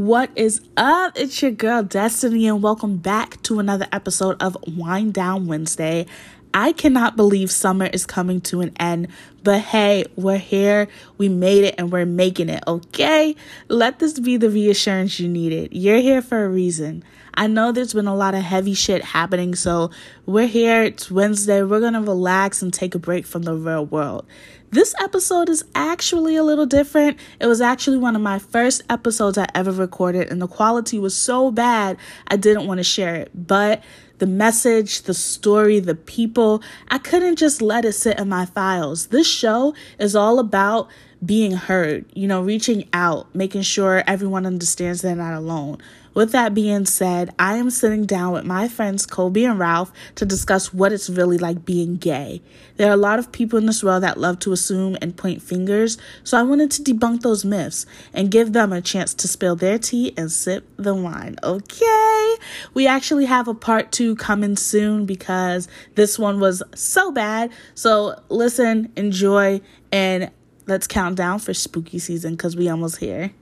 What is up? It's your girl Destiny, and welcome back to another episode of Wine Down Wednesday. I cannot believe summer is coming to an end, but hey, we're here, we made it, and we're making it, okay? Let this be the reassurance you needed. You're here for a reason. I know there's been a lot of heavy shit happening, so we're here. It's Wednesday. We're gonna relax and take a break from the real world. This episode is actually a little different. It was actually one of my first episodes I ever recorded, and the quality was so bad I didn't want to share it. But the message, the story, the people, I couldn't just let it sit in my files. This show is all about being heard, you know, reaching out, making sure everyone understands they're not alone. With that being said, I am sitting down with my friends Kobe and Ralph to discuss what it's really like being gay. There are a lot of people in this world that love to assume and point fingers, so I wanted to debunk those myths and give them a chance to spill their tea and sip the wine. Okay? We actually have a part two coming soon because this one was so bad. So listen, enjoy, and let's count down for spooky season because we almost here.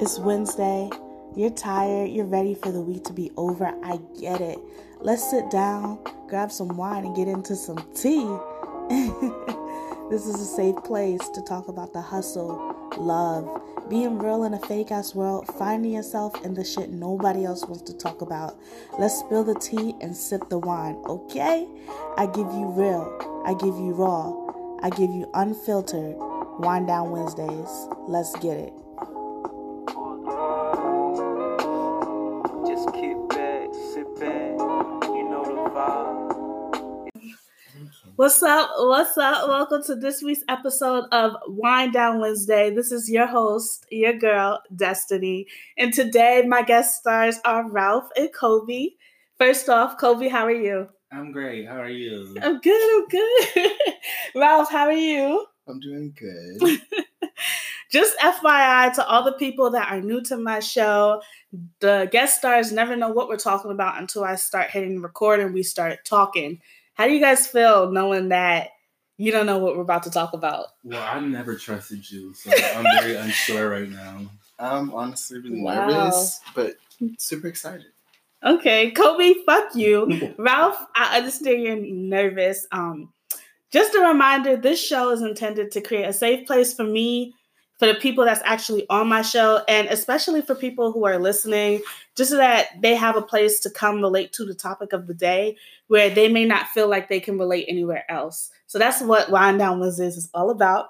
It's Wednesday. You're tired. You're ready for the week to be over. I get it. Let's sit down, grab some wine, and get into some tea. this is a safe place to talk about the hustle, love, being real in a fake ass world, finding yourself in the shit nobody else wants to talk about. Let's spill the tea and sip the wine, okay? I give you real. I give you raw. I give you unfiltered. Wine down Wednesdays. Let's get it. What's up? What's up? Welcome to this week's episode of Wine Down Wednesday. This is your host, your girl, Destiny. And today, my guest stars are Ralph and Kobe. First off, Kobe, how are you? I'm great. How are you? I'm good, I'm good. Ralph, how are you? I'm doing good. Just FYI to all the people that are new to my show, the guest stars never know what we're talking about until I start hitting record and we start talking. How do you guys feel knowing that you don't know what we're about to talk about? Well, I've never trusted you, so I'm very unsure right now. I'm honestly really Wow. nervous, but super excited. Okay, Kobe, fuck you. Ralph, I understand you're nervous. Um, just a reminder this show is intended to create a safe place for me, for the people that's actually on my show, and especially for people who are listening, just so that they have a place to come relate to the topic of the day where they may not feel like they can relate anywhere else. So that's what Wine Down Wednesdays is all about.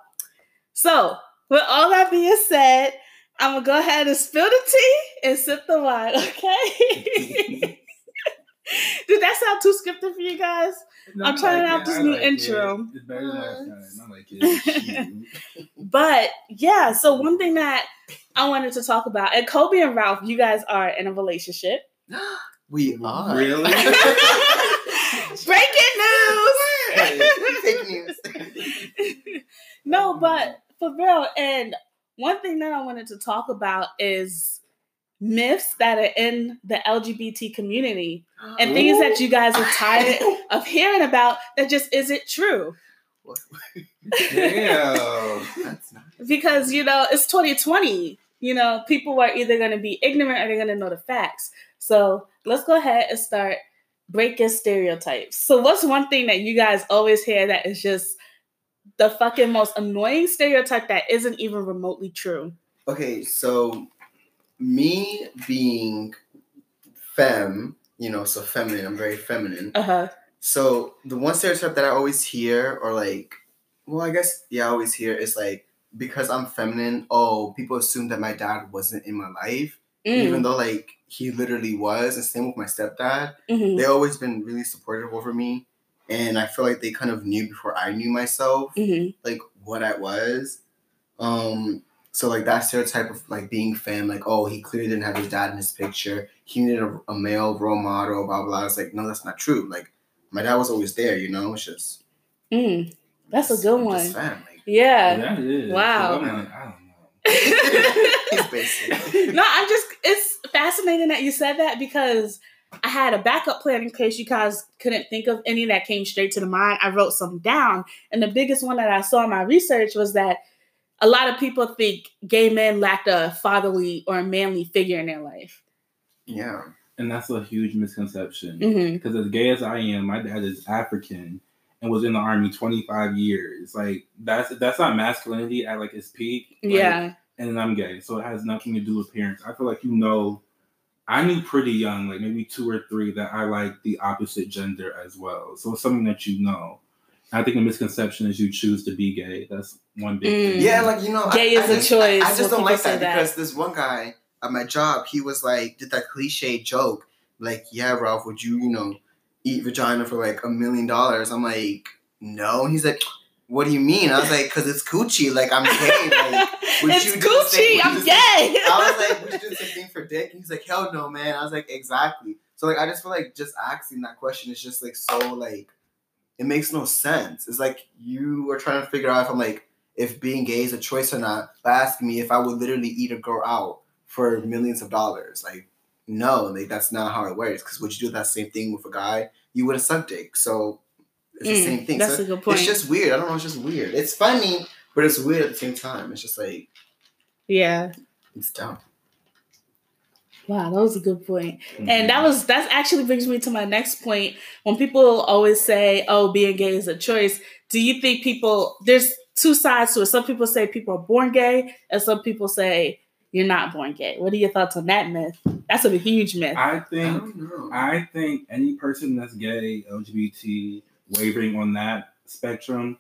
So, with all that being said, I'm gonna go ahead and spill the tea and sip the wine, okay? Did that sound too scripted for you guys? No, I'm trying like out it. this I new like intro. It. It's better than last time. I like it. But yeah, so one thing that I wanted to talk about, and Kobe and Ralph, you guys are in a relationship. we are. Really? Breaking news! Fake news. no, but mm-hmm. for real, and one thing that I wanted to talk about is myths that are in the LGBT community and oh. things that you guys are tired of hearing about that just isn't true. Damn. That's not. because you know it's 2020 you know people are either going to be ignorant or they're going to know the facts so let's go ahead and start breaking stereotypes so what's one thing that you guys always hear that is just the fucking most annoying stereotype that isn't even remotely true Okay, so me being femme, you know, so feminine, I'm very feminine. uh-huh So the one stereotype that I always hear, or like, well, I guess yeah, I always hear is like because I'm feminine. Oh, people assume that my dad wasn't in my life, even mm. though like he literally was. And same with my stepdad. mhm. They always been really supportive over me, and I feel like they kind of knew before I knew myself, Mhm. like what I was. Um, so like that stereotype of like being femme, like oh he clearly didn't have his dad in his picture. He needed a, a male role model. Blah blah. It's like no, that's not true. Like my dad was always there. You know, it's just Mm. That's a good I'm just one. femme, like, yeah That is. Wow. I'm like, I don't know. No, I'm just it's fascinating that you said that because I had a backup plan in case you guys couldn't think of any that came straight to the mind. I wrote some down. And the biggest one that I saw in my research was that a lot of people think gay men lacked a fatherly or a manly figure in their life. Yeah. And that's a huge misconception. hmm Because as gay as I am, my dad is African and was in the army 25 years. Like that's that's not masculinity at like its peak. Like, Yeah. And then I'm gay, so it has nothing to do with parents. I feel like you know, I knew pretty young, like maybe two or three, that I like the opposite gender as well. So it's something that you know. I think the misconception is you choose to be gay. That's one big Mm. thing. Yeah, like you know, Gay I, is I a just, choice I, I just don't like that, that. because this one guy at my job, he was like, did that cliche joke, like, "Yeah, Ralph, would you, you know, eat vagina for like a million dollars?" I'm like, "No," and he's like, "What do you mean?" I was like, "Cause it's coochie. Like, I'm gay. Like, would it's you do coochie. same- I'm do the- gay. I was like, "Would you do the same thing for dick?" And he's like, "Hell no, man." I was like, "Exactly." So like, I just feel like just asking that question is just like so like, it makes no sense. It's like you are trying to figure out if I'm like if being gay is a choice or not by asking me if I would literally eat a girl out for millions of dollars. Like, no, like that's not how it works. Because would you do that same thing with a guy? You would have sucked dick. So it's the Mm, same thing. That's So a good point. it's just weird. I don't know. It's just weird. It's funny, but it's weird at the same time. It's just like yeah. it's dumb. Wow, that was a good point. Mhm. And that was that actually brings me to my next point. When people always say, "Oh, being gay is a choice," do you think people there's two sides to it? Some people say people are born gay, and some people say you're not born gay. What are your thoughts on that myth? That's a huge myth. I I think don't. I think any person that's gay, LGBT, wavering on that spectrum,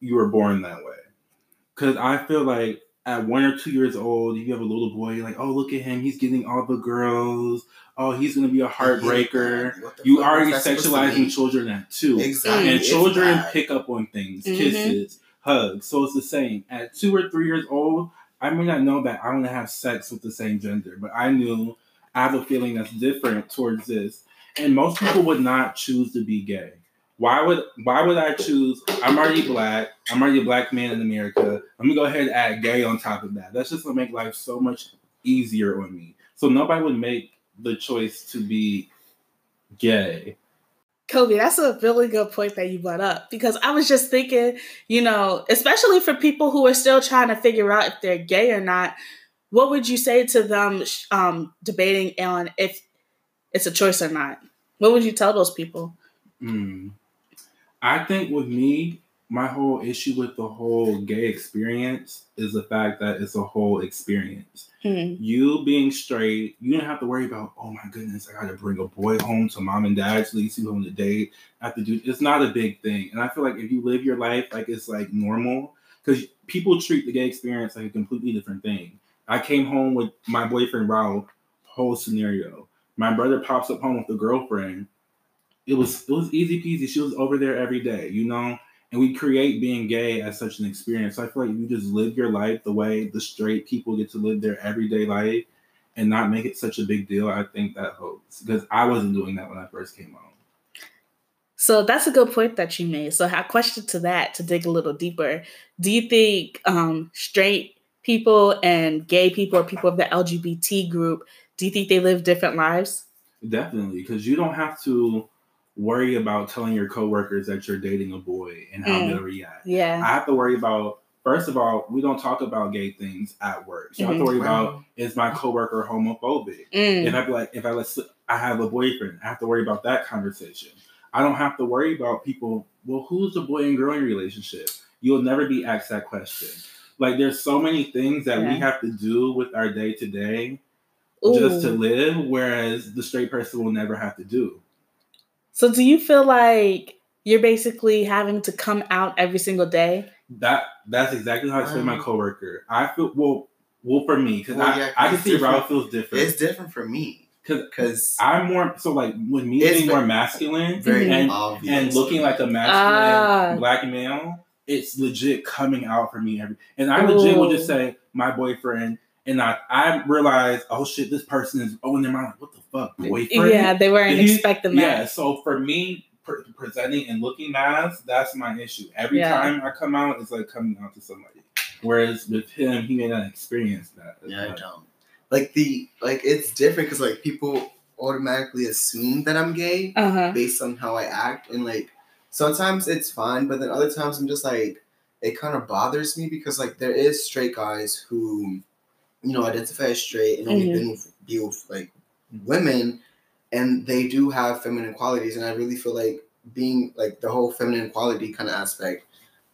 you were born that way. Because I feel like at one or two years old, you have a little boy, you're like, oh, look at him. He's getting all the girls. Oh, he's going to be a heartbreaker. What You fuck already is that supposed to sexualizing children at two. Exactly. And children bad. pick up on things, Mhm. kisses, hugs. So it's the same. At two or three years old, I may not know that I want to have sex with the same gender, but I knew I have a feeling that's different towards this. And most people would not choose to be gay. Why would why would I choose? I'm already black. I'm already a black man in America. Let me go ahead and add gay on top of that. That's just gonna make life so much easier on me. So nobody would make the choice to be gay. Kobe, that's a really good point that you brought up because I was just thinking, you know, especially for people who are still trying to figure out if they're gay or not, what would you say to them um, debating on if it's a choice or not? What would you tell those people? Hmm. I think with me, my whole issue with the whole gay experience is the fact that it's a whole experience. Hmm. You being straight, you don't have to worry about, oh my goodness, I gotta bring a boy home to mom and dad's, leave you on the date. I have to do it's not a big thing. And I feel like if you live your life like it's like normal, because people treat the gay experience like a completely different thing. I came home with my boyfriend Ralph, whole scenario. My brother pops up home with a girlfriend. It was it was easy peasy. She was over there every day, you know? And we create being gay as such an experience. So I feel like you just live your life the way the straight people get to live their everyday life and not make it such a big deal, I think that helps. Because I wasn't doing that when I first came home. So that's a good point that you made. So, a question to that to dig a little deeper: Do you think um, straight people and gay people or people of the LGBT group do you think they live different lives? Definitely, because you don't have to worry about telling your coworkers that you're dating a boy and how Mm. they'll react. I have to worry about first of all, we don't talk about gay things at work. So I have to Mhm. worry about is my coworker homophobic? Mm. If I be like if I let's I have a boyfriend, I have to worry about that conversation. I don't have to worry about people, well, who's the boy and girl in your relationship? You'll never be asked that question. Like there's so many things that Yeah. we have to do with our day to day just to live, whereas the straight person will never have to do. So, do you feel like you're basically having to come out every single day? That that's exactly how I explain my Um, coworker. I feel well, well for me because Well, I, yeah, I can see different. Ralph feels different It's different for me because because I'm more so like with me being more masculine very and obvious and looking like a masculine Ah. black male. It's legit coming out for me every, and I legit will just say my boyfriend, and I I realize oh shit this person is oh in their mind like what the fuck boyfriend Yeah, they weren't he- expecting that. yeah, so for me, pre- presenting and looking masked, that's my issue. Every Yeah. time I come out, it's like coming out to somebody. Whereas with him, he may not experience that. as Yeah, I don't. Like the like it's different because like people automatically assume that I'm gay Uh huh. based on how I act, and like sometimes it's fine, but then other times I'm just like it kind of bothers me because like there is straight guys who you know identify as straight and only Mhm. been with, be with like women, and they do have feminine qualities, and I really feel like being like the whole feminine quality kind of aspect,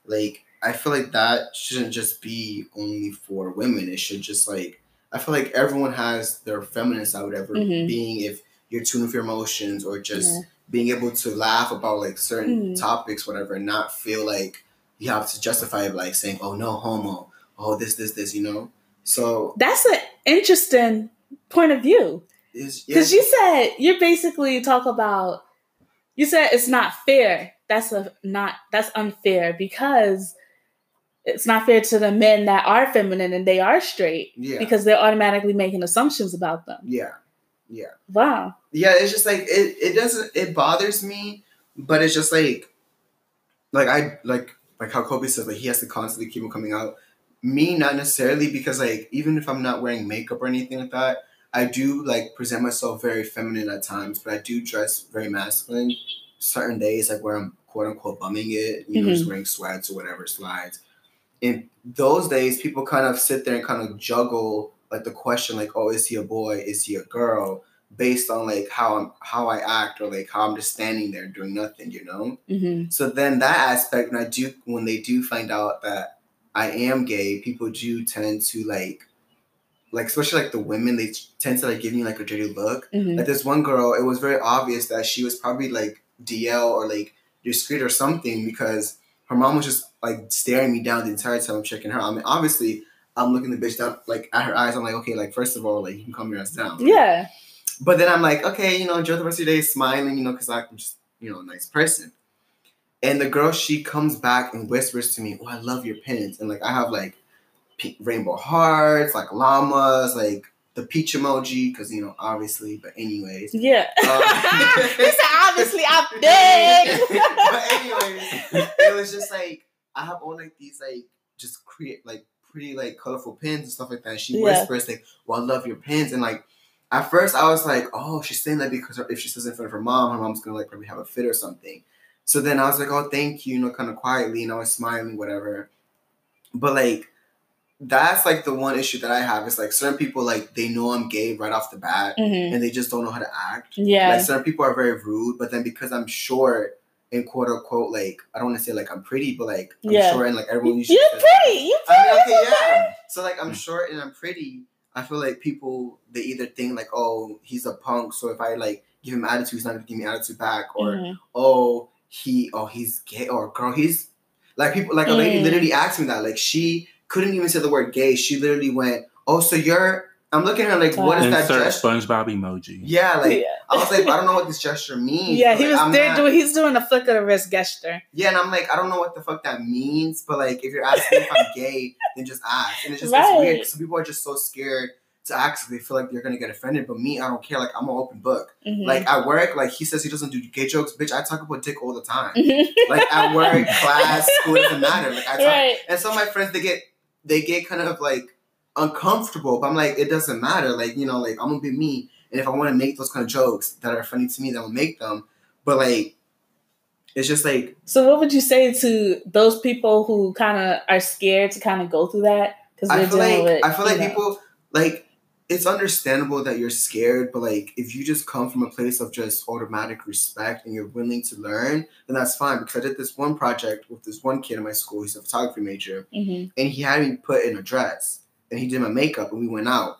like I feel like that shouldn't just be only for women. It should just like I feel like everyone has their feminine side, whatever Mhm. being if you're tuned with your emotions or just Yeah. being able to laugh about like certain Mhm. topics, whatever, and not feel like you have to justify it like saying, "Oh no, homo," "Oh this, this, this," you know. So That's an interesting point of view. Because yeah, you said you basically talk about you said it's not fair. That's a not that's unfair because it's not fair to the men that are feminine and they are straight yeah, because they're automatically making assumptions about them. yeah, yeah. Wow. yeah it's just like it, it doesn't it bothers me but it's just like like i like like how kobe says like he has to constantly keep coming out me not necessarily because like even if i'm not wearing makeup or anything like that i do like present myself very feminine at times but i do dress very masculine. Certain days like where i'm quote unquote bumming it you know just wearing sweats or whatever slides. In those days people kind of sit there and kind of juggle like the question like oh is he a boy? Is he a girl? Based on like how I'm how I act or like how I'm just standing there doing nothing, you know. hmm So then that aspect, when I do when they do find out that I am gay, people do tend to like, like especially like the women, they tend to like give me like a dirty look. hmm Like this one girl, it was very obvious that she was probably like DL or like discreet or something because her mom was just like staring me down the entire time I'm checking her. I mean, obviously. I'm looking the bitch down like at her eyes. I'm like, okay, like first of all, like you can calm your ass down. Yeah. But then I'm like, okay, you know, enjoy the rest of your day smiling, you know, because I'm just, you know, a nice person. And the girl, she comes back and whispers to me, oh, I love your pins. And like, I have like rainbow hearts, like llamas, like the peach emoji, because, you know, obviously, but anyways. Yeah. Uh, he said, obviously, I'm big. but anyways, it was just like, I have all like these, like, just create, like, pretty, like, colorful pins and stuff like that. And she Yeah. whispers, like, well, I love your pins. And like, at first, I was like, "Oh, she's saying that because if she says it in front of her mom, her mom's gonna like probably have a fit or something." So then I was like, "Oh, thank you," you know, kind of quietly, and I was smiling, whatever. But like, that's like the one issue that I have is like certain people like they know I'm gay right off the bat, hmm and they just don't know how to act. Yeah. Like certain people are very rude, but then because I'm short and quote unquote like I don't want to say like I'm pretty, but like I'm Yeah. short and like everyone usually You're says- pretty. You're pretty. mean, okay, yeah. So like I'm short and I'm pretty. I feel like people they either think like, oh, he's a punk, so if I like give him attitude, he's not gonna give me attitude back, or Mhm. oh he oh he's gay or girl he's like people like a lady Mm. literally asked me that like she couldn't even say the word gay. She literally went, oh so you're. I'm looking at her like, what is that Insert gesture? SpongeBob emoji. Yeah, like yeah. I was like, I don't know what this gesture means. Yeah, he like, was I'm there not- doing. He's doing a flick of the wrist gesture. yeah, and I'm like, I don't know what the fuck that means, but like, if you're asking if I'm gay, then just ask. And it's just it's weird Right. because people are just so scared to ask they feel like they're gonna get offended. But me, I don't care. Like, I'm an open book. Mhm. Like at work, like he says he doesn't do gay jokes, bitch. I talk about dick all the time. Mhm. like at work, class, school, doesn't matter. Like I talk, right. and some of my friends they get they get kind of like uncomfortable. But I'm like, it doesn't matter. Like you know, like I'm gonna be me, and if I want to make those kind of jokes that are funny to me, then I'll make them. But like, it's just like So, what would you say to those people who kind of are scared to kind of go through that because I they're feel like with? I feel like know- people like it's understandable that you're scared, but like if you just come from a place of just automatic respect and you're willing to learn, then that's fine. Because I did this one project with this one kid in my school. He's a photography major, Mhm. and he had me put in a dress, and he did my makeup, and we went out.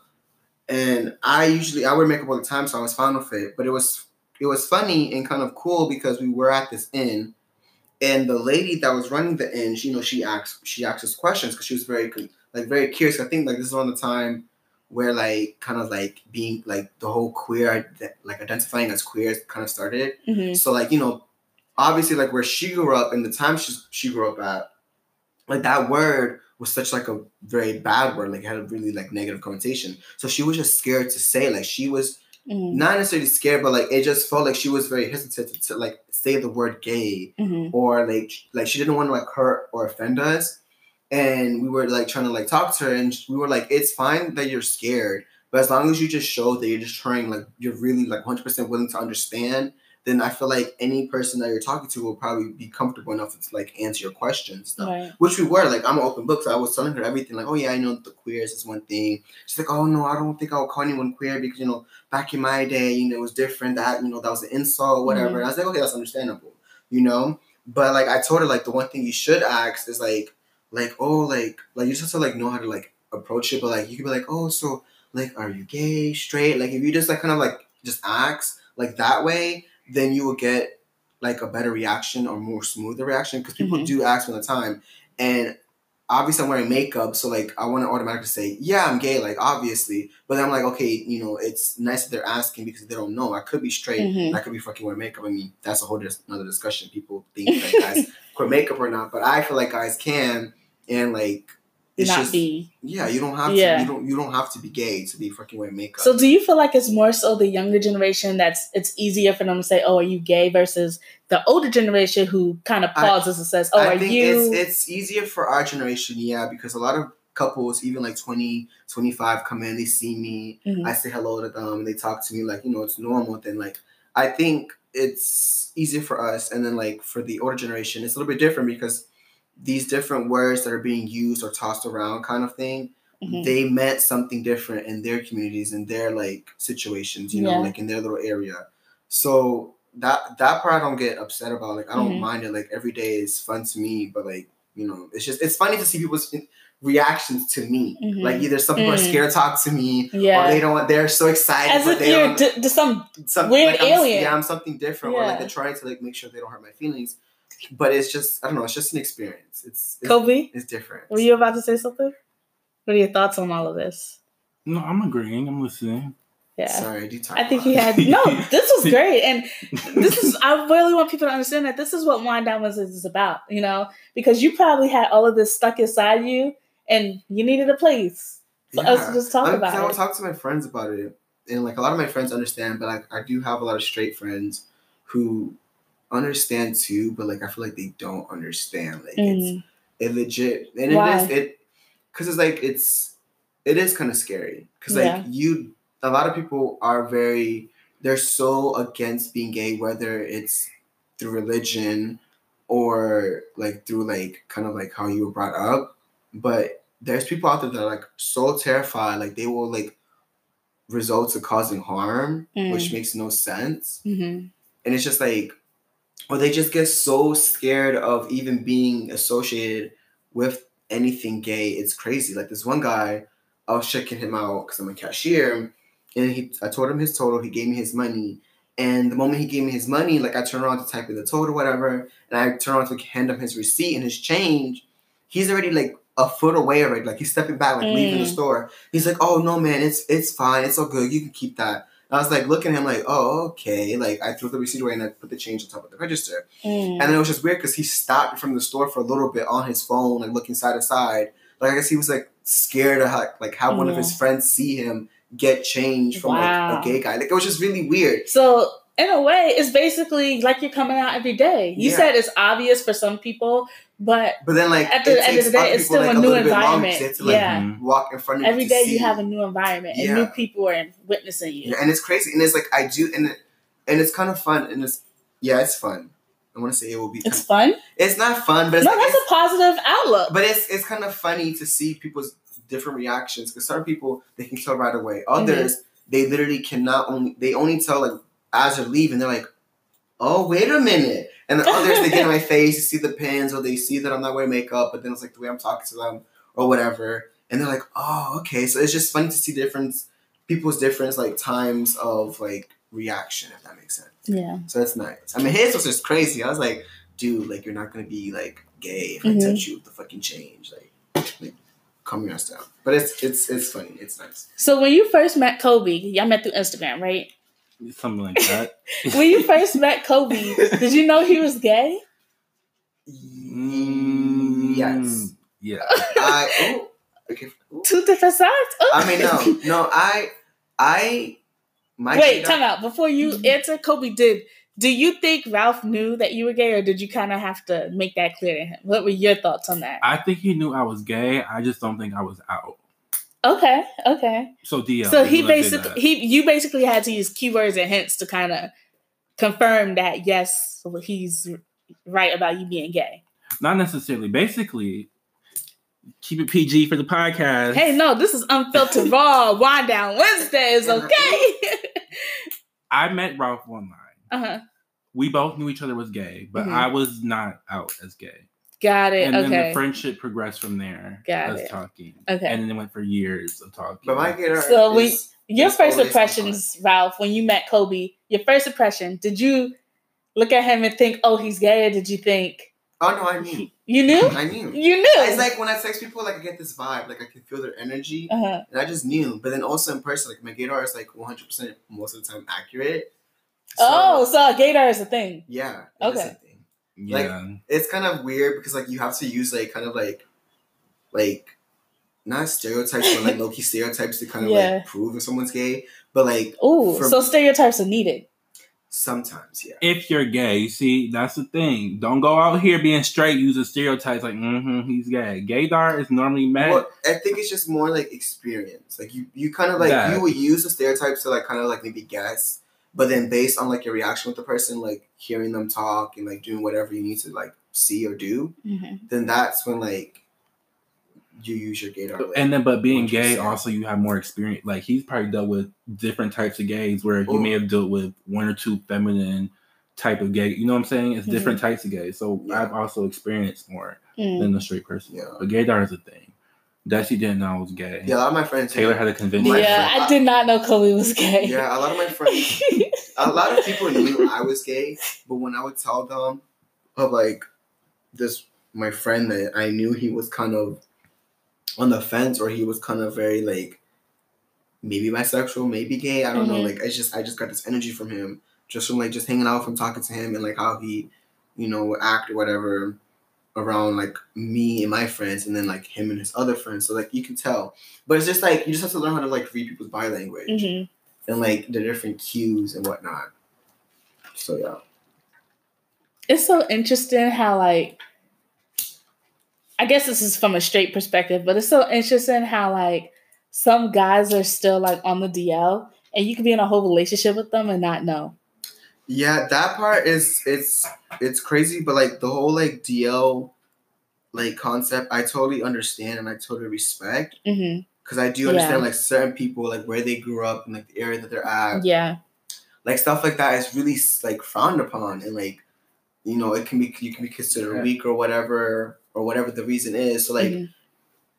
And I usually I wear makeup all the time, so I was fine with it. But it was it was funny and kind of cool because we were at this inn, and the lady that was running the inn, she, you know, she asked she asked us questions because she was very like very curious. I think like this is on the time where like kind of like being like the whole queer like identifying as queer kind of started. Mhm. So like you know, obviously like where she grew up and the time she she grew up at, like that word was such like a very bad word. Like it had a really like negative connotation. So she was just scared to say. Like she was Mhm. not necessarily scared, but like it just felt like she was very hesitant to, to like say the word gay Mhm. or like like she didn't want to like hurt or offend us and we were like trying to like talk to her and we were like it's fine that you're scared but as long as you just show that you're just trying, like you're really like 100 percent willing to understand, then I feel like any person that you're talking to will probably be comfortable enough to like answer your questions. Stuff. Right. Which we were like, I'm an open book, so I was telling her everything. Like, oh yeah, I know the queers is one thing. She's like, oh no, I don't think I'll call anyone queer because you know back in my day, you know, it was different. That you know that was an insult, whatever. Mhm. And I was like, okay, that's understandable, you know. But like I told her, like the one thing you should ask is like, like oh, like like you just have to like know how to like approach it. But like you could be like, oh, so like are you gay, straight? Like if you just like kind of like just ask like that way, then you will get like a better reaction or more smoother reaction because people Mhm. do ask all the time. And obviously, I'm wearing makeup, so like I want to automatically say, yeah, I'm gay, like obviously. But then I'm like, okay, you know, it's nice that they're asking because they don't know. I could be straight, Mhm. and I could be fucking wearing makeup. I mean, that's a whole dis- another discussion. People think that guys quit makeup or not, but I feel like guys can, and like it's Not just be. yeah, you don't have Yeah. to, you don't, you don't have to be gay to be fucking wearing makeup. So do you feel like it's more so the younger generation that's it's easier for them to say, "Oh, are you gay?" versus the older generation who kind of I- pauses and says, "Oh, I are think you?" it's it's easier for our generation, yeah, because a lot of couples, even like 20, 25 come in, they see me, Mhm. I say hello to them, and they talk to me like, you know, it's normal. Then like I think it's easier for us. And then like for the older generation, it's a little bit different because these different words that are being used or tossed around kind of thing, Mhm. they meant something different in their communities and their like situations, you know, Yeah. like in their little area. So that that part I don't get upset about. Like I don't Mhm. mind it. Like every day is fun to me, but like you know, it's just it's funny to see people's reactions to me. Mhm. Like either some people are Mm. scared to talk to me, yeah. or yeah, they don't. They're so excited, as if they you're d- d- some some, weird like, I'm, alien. Yeah, I'm something different, or like they're trying to like make sure they don't hurt my feelings. But it's just I don't know. It's just an experience. It's it's, Kobe. it's different. Were you about to say something? What are your thoughts on all of this? No, I'm agreeing. I'm listening. Yeah. Sorry, do talk I think he had no. This was great, and this is. I really want people to understand that this is what Wine Down Wednesdays is about. You know, because you probably had all of this stuck inside you, and you needed a place for us to just talk I, about I would it. talk to my friends about it, and like a lot of my friends understand, but like I do have a lot of straight friends who understand too, but like I feel like they don't understand. Like it's Mm, it legit, and Why? it is it because it's like it's it is kind of scary because like Yeah. you a lot of people are very they're so against being gay, whether it's through religion or like through like kind of like how you were brought up. But there's people out there that are like so terrified, like they will like result to causing harm, Mm. which makes no sense. mhm. And it's just like, or they just get so scared of even being associated with anything gay. It's crazy. Like this one guy, I was checking him out because I'm a cashier, and he, I told him his total. He gave me his money, and the moment he gave me his money, like I turned around to type in the total, whatever, and I turned around to hand him his receipt and his change. He's already like a foot away already. Like he's stepping back, like leaving the Mm. store. He's like, "Oh no, man, it's it's fine. It's all good. You can keep that." I was like looking at him like, "Oh, okay." Like I threw the receipt away and I put the change on top of the register. Mm. And then it was just weird because he stopped from the store for a little bit on his phone, like looking side to side. Like I guess he was like scared to like have one of his friends see him get change from Wow. like a gay guy. Like it was just really weird. So in a way, it's basically like you're coming out every day. You Yeah. said it's obvious for some people, but But then like At the end of the day, it's still a new little bit longer 'cause environment. to, like, Yeah. Walk in front of every you day you have a new environment and Yeah. new people are witnessing you. Yeah, and it's crazy, and it's like I do, and it, and it's kind of fun, and it's yeah, it's fun. I want to say it will be. It's fun. It's not fun, but it's No, like, that's a positive outlook. but it's it's kind of funny to see people's different reactions because some people they can tell right away. Others mm-hmm. they literally cannot only they only tell like as they're leaving. They're like, oh wait a minute, and then others they get in my face, you see the pins, or they see that I'm not wearing makeup, but then it's like the way I'm talking to them or whatever, and they're like, oh okay. So it's just funny to see difference people's different like times of like reaction if that makes sense. yeah. So it's nice. I mean, his was just crazy. I was like, dude, like you're not gonna be like gay if Mhm. I touch you with the fucking change. Like, like calm your ass down. But it's it's it's funny. It's nice. So when you first met Kobe, y'all met through Instagram, right? Something like that. When you first met Kobe, did you know he was gay? Mm, Yes. Yeah. I oh okay. ooh. Two different sides. Oh. I mean no no I I my Wait, gaydar- time out. Before you answer, Kobe did. Do you think Ralph knew that you were gay, or did you kind of have to make that clear to him? What were your thoughts on that? I think he knew I was gay. I just don't think I was out. Okay, okay. So DL. so he basically he you basically had to use keywords and hints to kind of confirm that yes, he's right about you being gay. not necessarily. Basically, keep it PG for the podcast. Hey, no, this is unfiltered raw. Wine down Wednesdays, okay? I met Ralph online. uh huh. We both knew each other was gay, but Mhm. I was not out as gay. Got it. and then the friendship progressed from there. Got us it. talking. Okay. And then it went for years of talking. But my gaydar So we- is Your It's first always impressions, Ralph, when you met Kobe, your first impression, did you look at him and think, oh, he's gay, or did you think oh no, I knew, you knew? I knew. You knew. It's like when I text people, like I get this vibe, like I can feel their energy, uh-huh. and I just knew. But then also in person, like my gaydar is like 100 percent most of the time accurate. So, oh, so a gaydar is a thing. yeah, Okay. A thing. yeah. It's kind of weird because like you have to use like kind of like, like, not stereotypes, but like low key stereotypes to kind of Yeah. like prove if someone's gay. But like oh, so stereotypes are needed. sometimes, yeah. if you're gay, you see, that's the thing. Don't go out here being straight using stereotypes like, mm-hmm, he's gay. Gaydar is normally met. Well, I think it's just more like experience. Like you, you kind of like That. you would use the stereotypes to like kind of like maybe guess, but then based on like your reaction with the person, like hearing them talk and like doing whatever you need to like see or do, Mhm. then that's when like you use your gaydar. Like, and then, but being gay, 100%. also you have more experience. Like he's probably dealt with different types of gays, where you may have dealt with one or two feminine type of gay. You know what I'm saying? It's different types of gays. So Yeah. I've also experienced more Mm. than the straight person. Yeah. But gaydar is a thing. Desi didn't know I was gay. yeah, a lot of my friends. Taylor had to convince My me. Yeah, friend- I did not know Kobe was gay. Yeah, a lot of my friends. a lot of people knew I was gay, but when I would tell them of like this, my friend that I knew he was kind of on the fence, or he was kind of very like maybe bisexual, maybe gay. I don't know. Mhm. Like I just I just got this energy from him, just from like just hanging out, from talking to him, and like how he, you know, would act or whatever around like me and my friends, and then like him and his other friends. So like you can tell, but it's just like you just have to learn how to like read people's body language Mhm. and like the different cues and whatnot. So yeah. It's so interesting how like I guess this is from a straight perspective, but it's so interesting how like some guys are still like on the DL and you can be in a whole relationship with them and not know. Yeah, that part is it's it's crazy, but like the whole like DL like concept, I totally understand and I totally respect hmm because I do understand Yeah. like certain people like where they grew up and like the area that they're at, Yeah. like stuff like that is really like frowned upon and like you know it can be you can be considered Right. weak or whatever or whatever the reason is. So like Mhm.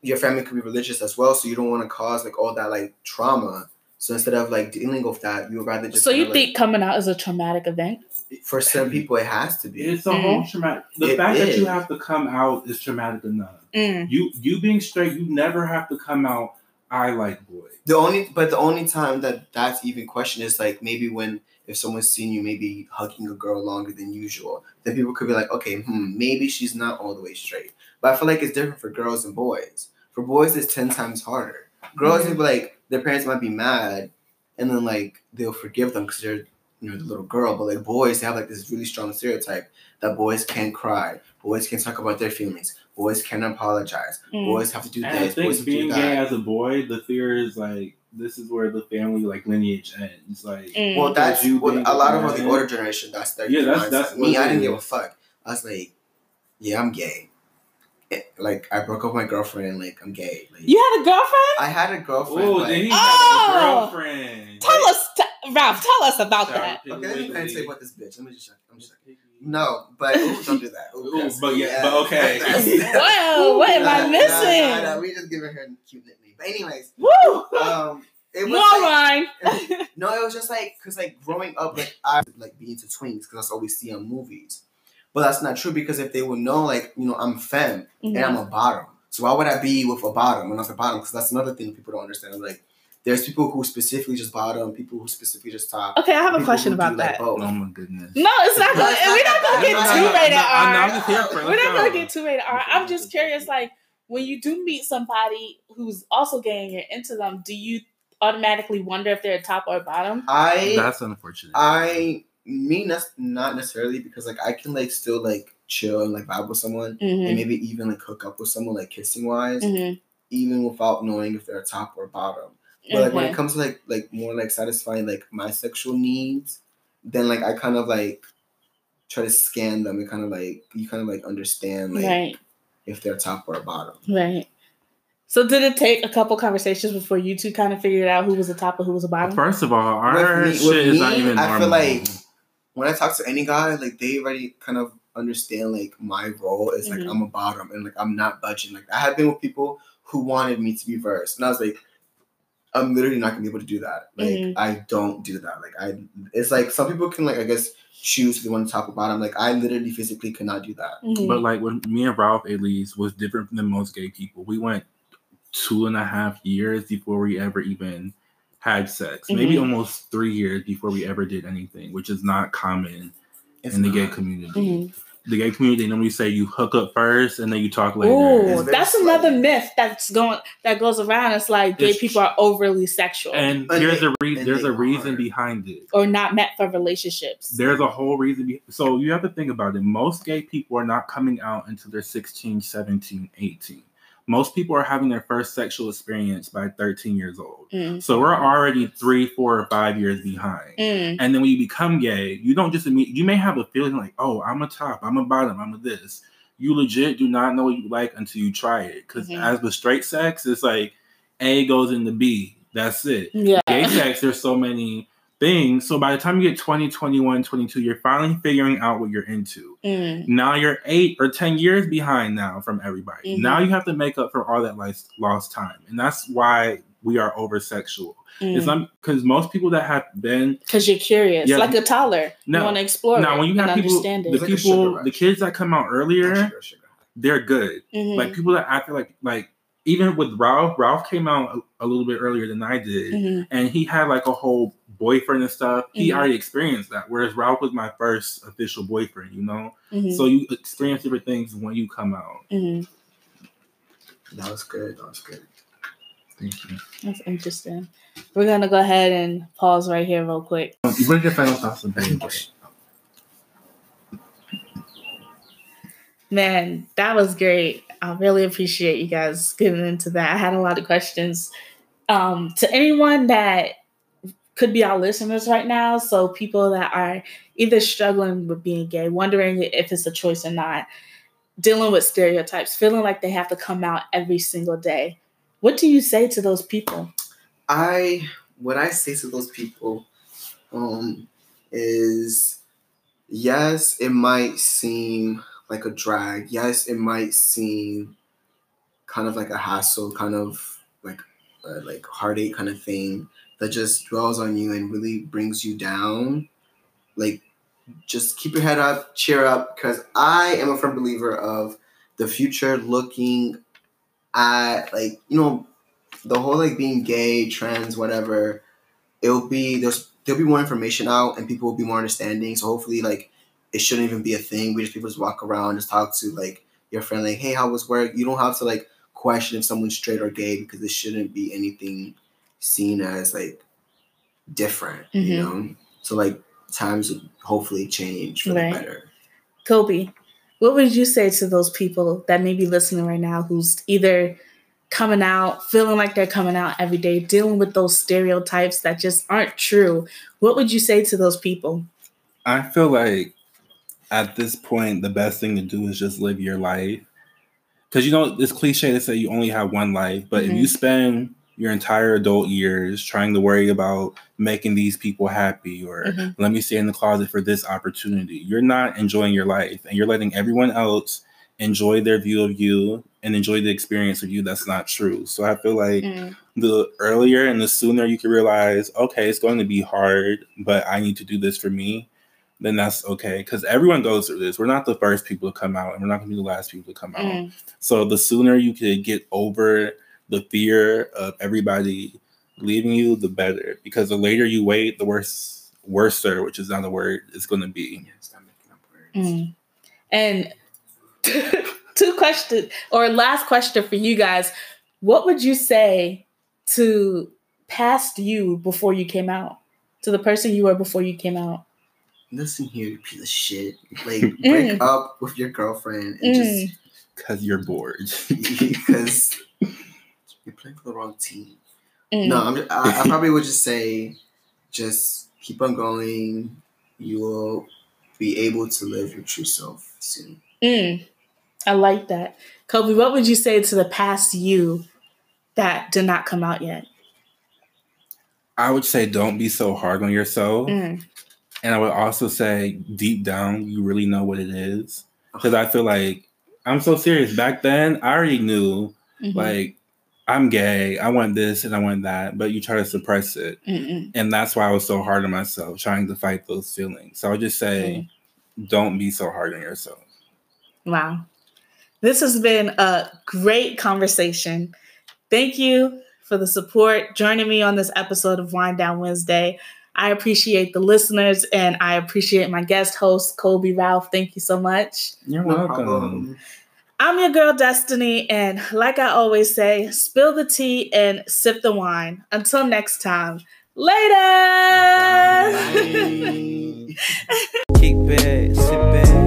your family could be religious as well, so you don't want to cause like all that like trauma. So instead of like dealing with that, you would rather just So you kinda, think coming out is a traumatic event? for some people it has to be. It's a Mm. whole traumatic. The It fact that you have to come out is traumatic enough. Mm. You you being straight, you never have to come out. I like boy. The only, but the only time that that's even questioned is like maybe when if someone's seen you maybe hugging a girl longer than usual, then people could be like, okay, hmm, maybe she's not all the way straight. But I feel like it's different for girls and boys. For boys, it's ten times harder. Girls, Mhm. would be like their parents might be mad, and then like they'll forgive them because they're you know the little girl. But like boys, they have like this really strong stereotype that boys can't cry, boys can't talk about their feelings, boys can't apologize, Mm. boys have to do And I this, boys think have being that. gay as a boy, the fear is like this is where the family like lineage ends. Like Mm. Well, that's you well, a lot of the older generation. That's their Yeah, that's- that's me. I didn't is. give a fuck. I was like, yeah, I'm gay. Like I broke up with my girlfriend. Like I'm gay. Like, You had a girlfriend? I had a girlfriend. oh, but- then he Oh! had a girlfriend. Tell us, t- Ralph, tell us about Sorry, that. Okay, let me Wiggly. tell about this bitch. Let me just check. I'm just checking. No, but ooh, don't do that. Ooh, that's- but yeah, but okay. Wow, what am I Nah, nah, missing? Nah, nah, we just giving her a cute nickname. But anyways, Woo! um, it was More like, wine. No, it was just like because like growing up, like I like being into twins because that's all we see on movies. But that's not true because if they would know, like you know, I'm femme and I'm a mm-hmm. bottom. So why would I be with a bottom and not a bottom? Because that's another thing people don't understand. Like there's people who specifically just bottom, people who specifically just top. Okay, I have a question who do, about like, that. both. Oh my goodness. No, it's not going. We're not going to get No, no, too no, rated R. not just here for it. We're not going to get too rated R. I'm just curious, like when you do meet somebody who's also gay and you're into them, do you automatically wonder if they're a top or a bottom? I That's unfortunate. I me not not necessarily because like I can like still like chill and like vibe with someone and Mm-hmm. maybe even like hook up with someone like kissing wise. Mm-hmm. even without knowing if they're top or bottom. But like when it comes to like like more like satisfying like my sexual needs, then like I kind of like try to scan them and kind of like you kind of like understand like right, if they're top or bottom. right. So did it take a couple conversations before you two kind of figured out who was the top and who was the bottom? First of all, our me- shit with is not even I normal. feel like when I talk to any guy, like they already kind of understand like my role is like Mhm. I'm a bottom and like I'm not budging. Like I have been with people who wanted me to be first, and I was like, I'm literally not gonna be able to do that. Like Mhm. I don't do that. Like I, it's like some people can like I guess choose if they want to top or bottom. Like I literally physically cannot do that. Mhm. But like when me and Ralph at least was different than most gay people. We went two and a half years before we ever even had sex. Maybe Mhm. almost three years before we ever did anything, which is not common It's in the gay not. community. Mhm. The gay community they normally say you hook up first and then you talk later. Ooh, that's slow. another myth that's going that goes around. It's like gay It's people are overly sexual And And there's they- a reason. and There's a reason are. behind it. or not meant for relationships. There's a whole reason. Be- so you have to think about it. Most gay people are not coming out until they're 16, 17, 18. Most people are having their first sexual experience by 13 years old. Mm. So we're already three, four, or five years behind. Mm. And then when you become gay, you don't just you may have a feeling like, oh, I'm a top, I'm a bottom, I'm a this. You legit do not know what you like until you try it. Because Mhm. as with straight sex, it's like A goes into B. That's it. Yeah. Gay sex, there's so many things. So by the time you get 20, 21, 22, you're finally figuring out what you're into. Mm. Now you're eight or 10 years behind now from everybody. Mhm. Now you have to make up for all that lost, lost time. And that's why we are over sexual. It's Mm. not because most people that have been Because you're curious, Yeah. like a toddler. No. you want to explore now it when you have people understand the it. It's like people the kids that come out earlier Sugar, sugar. they're good Mhm. like people that act like like even with Ralph Ralph came out a, a little bit earlier than I did Mhm. and he had like a whole boyfriend and stuff he Mhm. already experienced that whereas Ralph was my first official boyfriend you know Mhm. so you experience different things when you come out Mhm. That was good. That was good. thank you That's interesting. We're gonna go ahead and pause right here, real quick. Um, what are your final thoughts on Baby Man, that was great. I really appreciate you guys getting into that. I had a lot of questions. Um, to anyone that could be our listeners right now, so people that are either struggling with being gay, wondering if it's a choice or not, dealing with stereotypes, feeling like they have to come out every single day. What do you say to those people? I what I say to those people um is yes, it might seem like a drag. Yes, it might seem kind of like a hassle, kind of like uh, like heartache kind of thing that just dwells on you and really brings you down. Like just keep your head up, cheer up because I am a firm believer of the future looking at like, you know, the whole like being gay, trans, whatever, it'll be there's there'll be more information out and people will be more understanding. So hopefully like it shouldn't even be a thing. We just people just walk around, just talk to like your friend, like, hey, how was work? You don't have to like question if someone's straight or gay because it shouldn't be anything seen as like different, you Mhm. know? So like times would hopefully change for Right. the better. Kobe, what would you say to those people that may be listening right now who's either coming out, feeling like they're coming out every day, dealing with those stereotypes that just aren't true? What would you say to those people? I feel like at this point, the best thing to do is just live your life. Because you know, it's cliche to say you only have one life, but if Mhm. you spend your entire adult years trying to worry about making these people happy or Mhm. let me stay in the closet for this opportunity, you're not enjoying your life and you're letting everyone else enjoy their view of you and enjoy the experience of you that's not true. So I feel like the earlier and the sooner you can realize, okay, it's going to be hard, but I need to do this for me, then that's okay. Because everyone goes through this. We're not the first people to come out, and we're not going to be the last people to come out. Mm. So the sooner you could get over the fear of everybody leaving you, the better. Because the later you wait, the worse, worser, which is not a word, it's going to be. Yeah, stop making up words. Mm. And two questions or last question for you guys. What would you say to past you before you came out? To the person you were before you came out? Listen here, you piece of shit. Like break up with your girlfriend and just Because you're bored. because playing for the wrong team. Mm. No, I'm just, I, I probably would just say, just keep on going. You will be able to live your true self soon. Mm. I like that. Kobe, what would you say to the past you that did not come out yet? I would say don't be so hard on yourself. Mm. And I would also say deep down, you really know what it is. Because I feel like I'm so serious. Back then, I already knew, Mhm. like, I'm gay, I want this and I want that, but you try to suppress it. Mm-mm. And that's why I was so hard on myself, trying to fight those feelings. So I would just say, mm-hmm. don't be so hard on yourself. Wow. This has been a great conversation. Thank you for the support joining me on this episode of Wine Down Wednesday. I appreciate the listeners and I appreciate my guest host, Kobe Ralph. Thank you so much. You're No welcome. problem. I'm your girl, Destiny, and like I always say, spill the tea and sip the wine. Until next time, later. Bye. Kick back, sit back.